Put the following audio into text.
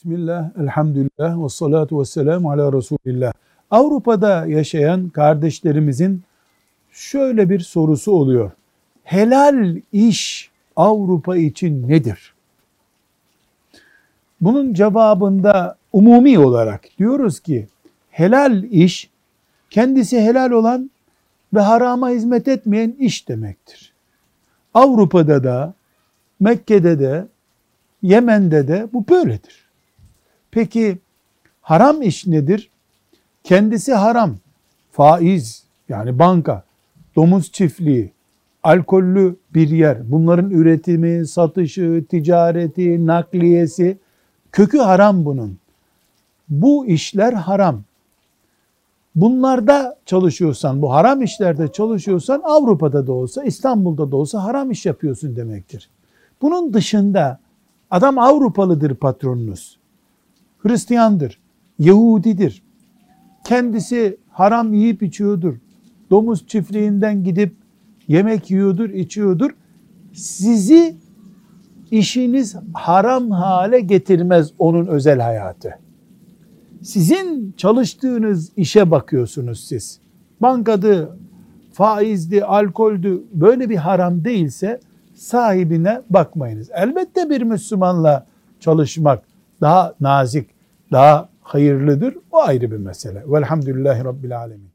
Bismillah, elhamdülillah ve salatu ve selamu ala Resulillah. Avrupa'da yaşayan kardeşlerimizin şöyle bir sorusu oluyor. Helal iş Avrupa için nedir? Bunun cevabında umumi olarak diyoruz ki helal iş kendisi helal olan ve harama hizmet etmeyen iş demektir. Avrupa'da da Mekke'de de Yemen'de de bu böyledir. Peki haram iş nedir? Kendisi haram. Faiz yani banka, domuz çiftliği, alkollü bir yer. Bunların üretimi, satışı, ticareti, nakliyesi kökü haram bunun. Bu işler haram. Bunlarda çalışıyorsan, bu haram işlerde çalışıyorsan Avrupa'da da olsa, İstanbul'da da olsa haram iş yapıyorsun demektir. Bunun dışında adam Avrupalıdır patronunuz. Hristiyandır, Yahudidir. Kendisi haram yiyip içiyordur. Domuz çiftliğinden gidip yemek yiyordur, içiyordur. Sizi işiniz haram hale getirmez onun özel hayatı. Sizin çalıştığınız işe bakıyorsunuz siz. Bankadı, faizdi, alkoldü böyle bir haram değilse sahibine bakmayınız. Elbette bir Müslümanla çalışmak daha nazik, daha hayırlıdır. O ayrı bir mesele. Velhamdülillahi Rabbil Alemin.